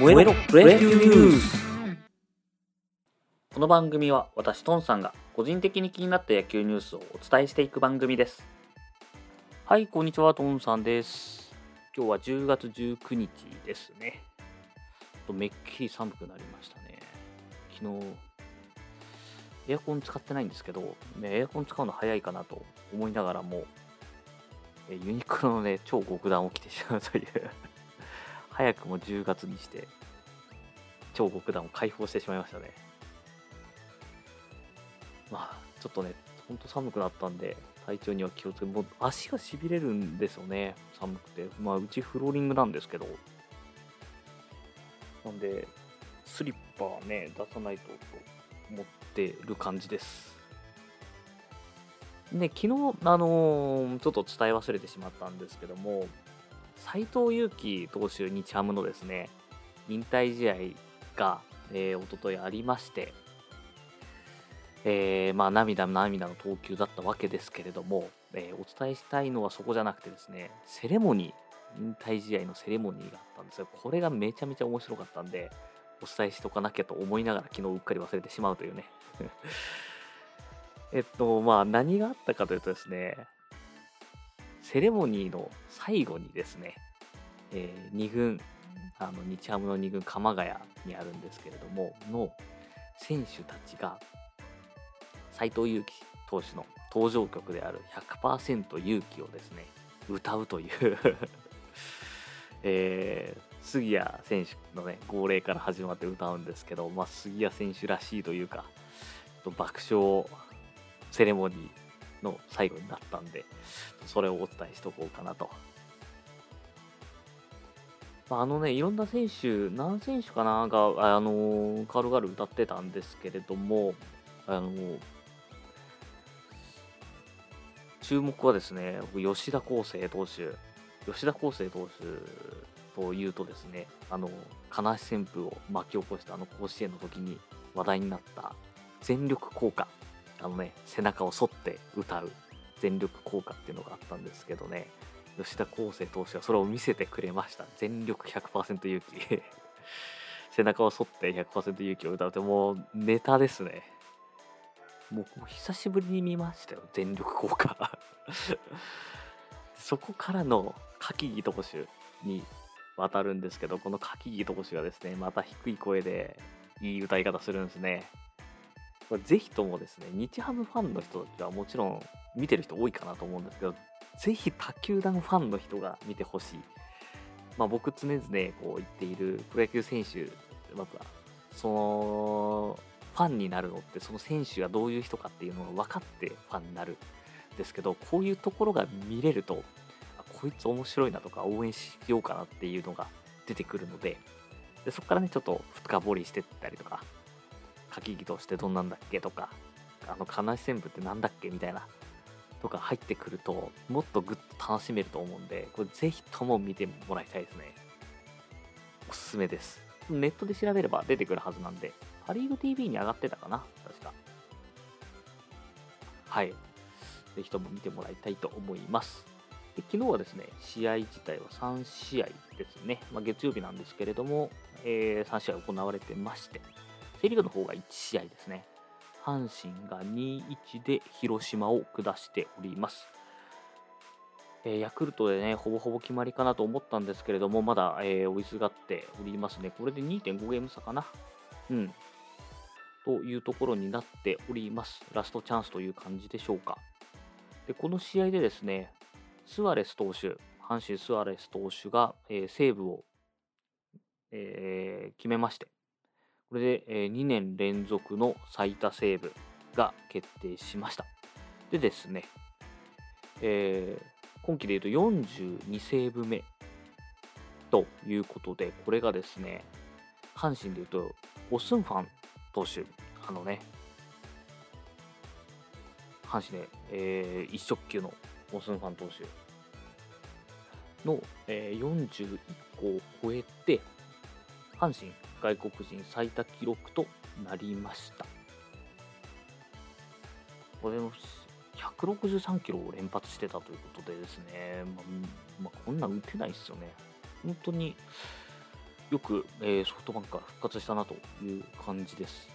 燃えろプロ野球ニュースこの番組は私トンさんが個人的に気になった野球ニュースをお伝えしていく番組です。はいこんにちはトンさんです。今日は10月19日ですね。とめっきり寒くなりましたね。昨日エアコン使ってないんですけど、ね、エアコン使うの早いかなと思いながらもユニクロのね超極暖起きてしまうという早くも10月にして超極暖を解放してしまいましたね。まあちょっとねほんと寒くなったんで体調には気をつけもう足がしびれるんですよね。寒くて。まあうちフローリングなんですけど。なんでスリッパね出さないとと思ってる感じです。で昨日あのー、ちょっと伝え忘れてしまったんですけども斎藤佑樹投手、日ハムのですね、引退試合が、えー、おとといありまして、えー、まあ、涙涙の投球だったわけですけれども、えー、お伝えしたいのはそこじゃなくてですね、セレモニー、引退試合のセレモニーがあったんですよ。これがめちゃめちゃ面白かったんで、お伝えしとかなきゃと思いながら昨日うっかり忘れてしまうというね。えっと、まあ何があったかというとですね、セレモニーの最後にですね、えー、2軍、あの日ハムの2軍鎌ヶ谷にあるんですけれども、の選手たちが斎藤佑樹投手の登場曲である100%勇気をですね、歌うという。えー、杉谷選手のね、号令から始まって歌うんですけど、まあ、杉谷選手らしいというか、爆笑セレモニーの最後になったんで、それをお伝えしとこうかなと。あのね、いろんな選手、何選手かなが、あのカルガル歌ってたんですけれども、あの注目はですね、吉田康生投手、吉田康生投手というとですね、あの、金足旋風を巻き起こしたあの甲子園の時に話題になった全力効果あのね、背中を反って歌う全力効果っていうのがあったんですけどね、吉田康生投手はそれを見せてくれました。全力100%勇気。背中を反って100%勇気を歌うってもうネタですね。もう久しぶりに見ましたよ、全力効果。そこからの柿木投手に渡るんですけど、この柿木投手がですね、また低い声でいい歌い方するんですね。これぜひともですね、日ハムファンの人たちはもちろん見てる人多いかなと思うんですけど、ぜひ他球団ファンの人が見てほしい。まあ、僕常々こう言っているプロ野球選手、まずはそのファンになるのってその選手がどういう人かっていうのが分かってファンになるんですけど、こういうところが見れると、あこいつ面白いなとか応援しようかなっていうのが出てくるので、でそこからね、ちょっと深掘りしてったりとか、書き木としてどんなんだっけ？とか、あの、金足旋風ってなんだっけ？みたいな、とか入ってくると、もっとぐっと楽しめると思うんで、これぜひとも見てもらいたいですね。おすすめです。ネットで調べれば出てくるはずなんで、パリーグ TV に上がってたかな？確か。はい。ぜひとも見てもらいたいと思います。で昨日はですね、試合自体は3試合ですね。まあ、月曜日なんですけれども、えー、3試合行われてまして、セ・リーグの方が1試合ですね。阪神が2-1で広島を下しております。えー、ヤクルトでね、ほぼほぼ決まりかなと思ったんですけれども、まだ、えー、追いすがっておりますね。これで2.5ゲーム差かな。うん。というところになっております。ラストチャンスという感じでしょうか。で、この試合でですね、スアレス投手、阪神スアレス投手が、えー、セーブを、えー、決めまして、これで、えー、2年連続の最多セーブが決定しました。でですね、えー、今季でいうと42セーブ目ということで、これがですね、阪神でいうと、オスンファン投手、あのね、阪神で、えー、一色級のオスンファン投手の、えー、41個を超えて、阪神外国人最多記録となりました。これも163キロを連発してたということでですね、まあ、まあ、こんなん打てないですよね。本当に、よく、えー、ソフトバンクが復活したなという感じです。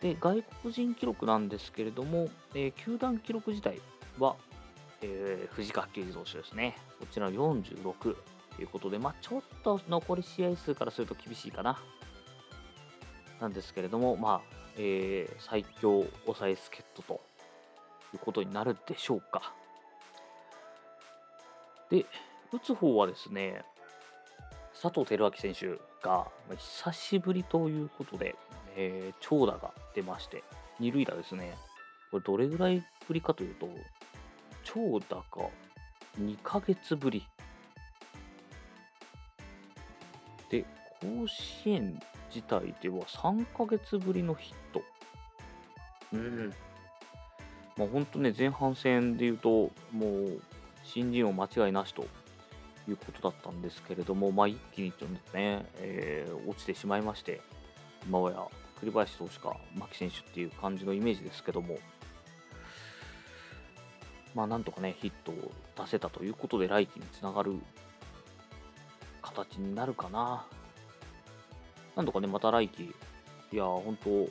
で、外国人記録なんですけれども、えー、球団記録自体は、えー、藤川球児投手ですね。こちら46ということで、まあ、ちょっと残り試合数からすると厳しいかな。なんですけれども、まあ、えー、最強抑え助っ人ということになるでしょうか。で、打つ方はですね、佐藤輝明選手が久しぶりということで、えー、長打が出まして、二塁打ですね。これどれぐらいぶりかというと、長打が2ヶ月ぶり。甲子園自体では3ヶ月ぶりのヒット。うん。まあ、本当ね、前半戦で言うと、もう、新人王間違いなしということだったんですけれども、まあ、一気にちょっとね、えー、落ちてしまいまして、今はや栗林投手か牧選手っていう感じのイメージですけども、まあ、なんとかね、ヒットを出せたということで、来季につながる形になるかな。なんとかね、また来季、いや、本当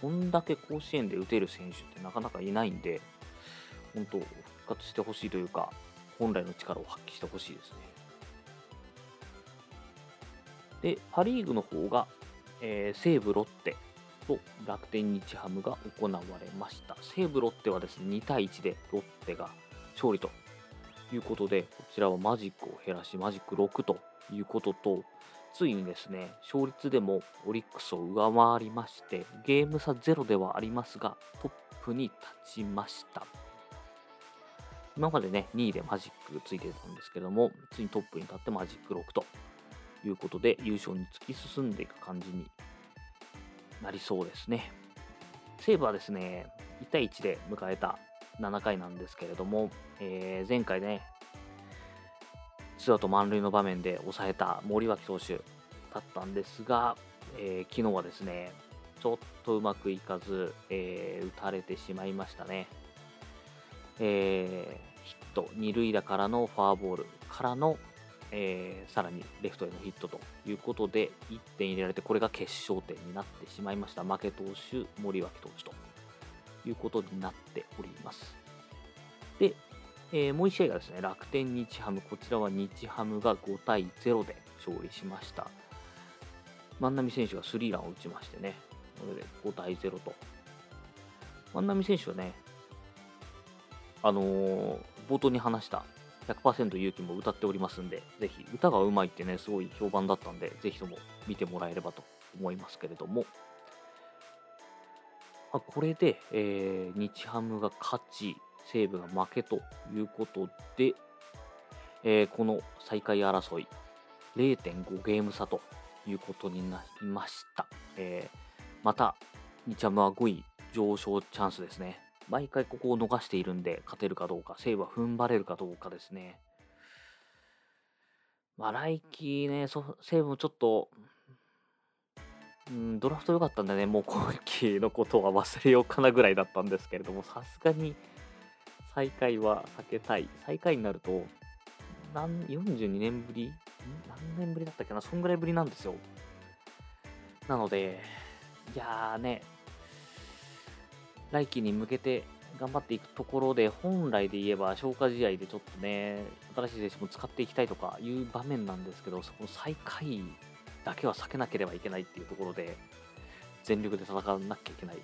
こんだけ甲子園で打てる選手ってなかなかいないんで、本当復活してほしいというか、本来の力を発揮してほしいですね。で、パ・リーグの方が、えー、西武、ロッテと楽天日ハムが行われました。西武、ロッテはですね、2対1でロッテが勝利ということで、こちらはマジックを減らし、マジック6ということと、ついにですね、勝率でもオリックスを上回りまして、ゲーム差0ではありますが、トップに立ちました。今までね、2位でマジックついてたんですけども、ついにトップに立ってマジック6ということで、優勝に突き進んでいく感じになりそうですね。西武はですね、1対1で迎えた7回なんですけれども、えー、前回ね、ツーアウト満塁の場面で抑えた森脇投手だったんですが、えー、昨日はですね、ちょっとうまくいかず、えー、打たれてしまいましたね。えー、ヒット、二塁打からのフォアボールからの、えー、さらにレフトへのヒットということで、1点入れられて、これが決勝点になってしまいました。負け投手、森脇投手ということになっております。えー、もう1試合がですね、楽天日ハム、こちらは日ハムが5対0で勝利しました。万波選手がスリーランを打ちましてね、これで5対0と。万波選手はね、あのー、冒頭に話した100%勇気も歌っておりますんで、ぜひ、歌がうまいってね、すごい評判だったんで、ぜひとも見てもらえればと思いますけれども、あこれで、えー、日ハムが勝ち、西武が負けということで、えー、この最下位争い、0.5ゲーム差ということになりました。えー、また、日ハムは5位上昇チャンスですね。毎回ここを逃しているんで、勝てるかどうか、西武は踏ん張れるかどうかですね。まあ、来季ね、西武もちょっと、うん、ドラフト良かったんでね、もう今季のことは忘れようかなぐらいだったんですけれども、さすがに再開は避けたい。最下位になると、何、42年ぶり？何年ぶりだったっけな？そんぐらいぶりなんですよ。なので、いやーね、来季に向けて頑張っていくところで、本来で言えば消化試合でちょっとね、新しい選手も使っていきたいとかいう場面なんですけど、そこの最下位だけは避けなければいけないっていうところで、全力で戦わなきゃいけない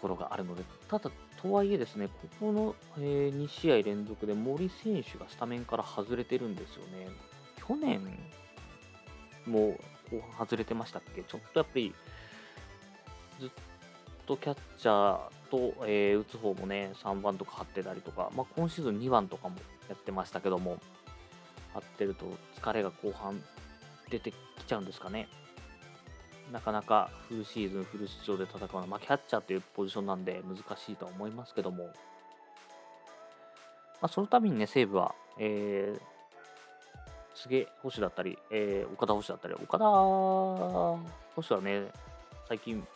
ころがあるので、ただ、とはいえですね、ここの、え、2試合連続で森選手がスタメンから外れてるんですよね。去年も後半外れてましたっけ？ちょっとやっぱり、ずっとキャッチャーと、えー、打つ方もね、3番とか張ってたりとか、まあ、今シーズン2番とかもやってましたけども、張ってると疲れが後半出てきちゃうんですかね。なかなかフルシーズン、フル出場で戦うのは、まあ、キャッチャーというポジションなんで難しいと思いますけども、まあ、そのためにね、西武は、えー、菅捕手だったり、えー、岡田捕手だったり、岡田捕手はね、最近、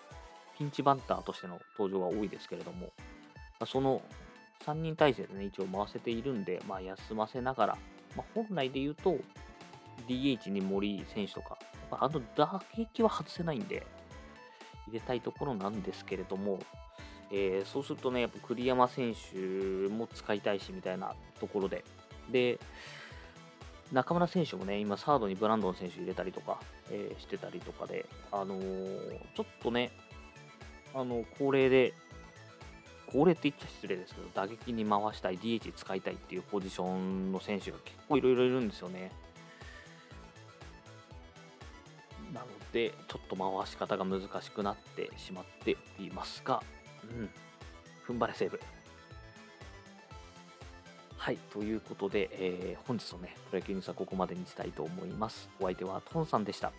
ピンチバンターとしての登場が多いですけれども、まあ、その3人体制でね、一応回せているんで、まあ、休ませながら、まあ、本来で言うと、DH に森選手とか、まあの打撃は外せないんで、入れたいところなんですけれども、えー、そうするとね、やっぱ栗山選手も使いたいしみたいなところで、で、中村選手もね、今、サードにブランドン選手入れたりとか、えー、してたりとかで、あのー、ちょっとね、あの高齢で、高齢って言っちゃ失礼ですけど、打撃に回したい、DH 使いたいっていうポジションの選手が結構いろいろいるんですよね。なので、ちょっと回し方が難しくなってしまっていますが、うん、踏ん張れセーブ。はい、ということで、えー、本日のね、プロ野球ニュースはここまでにしたいと思います。お相手はトンさんでした。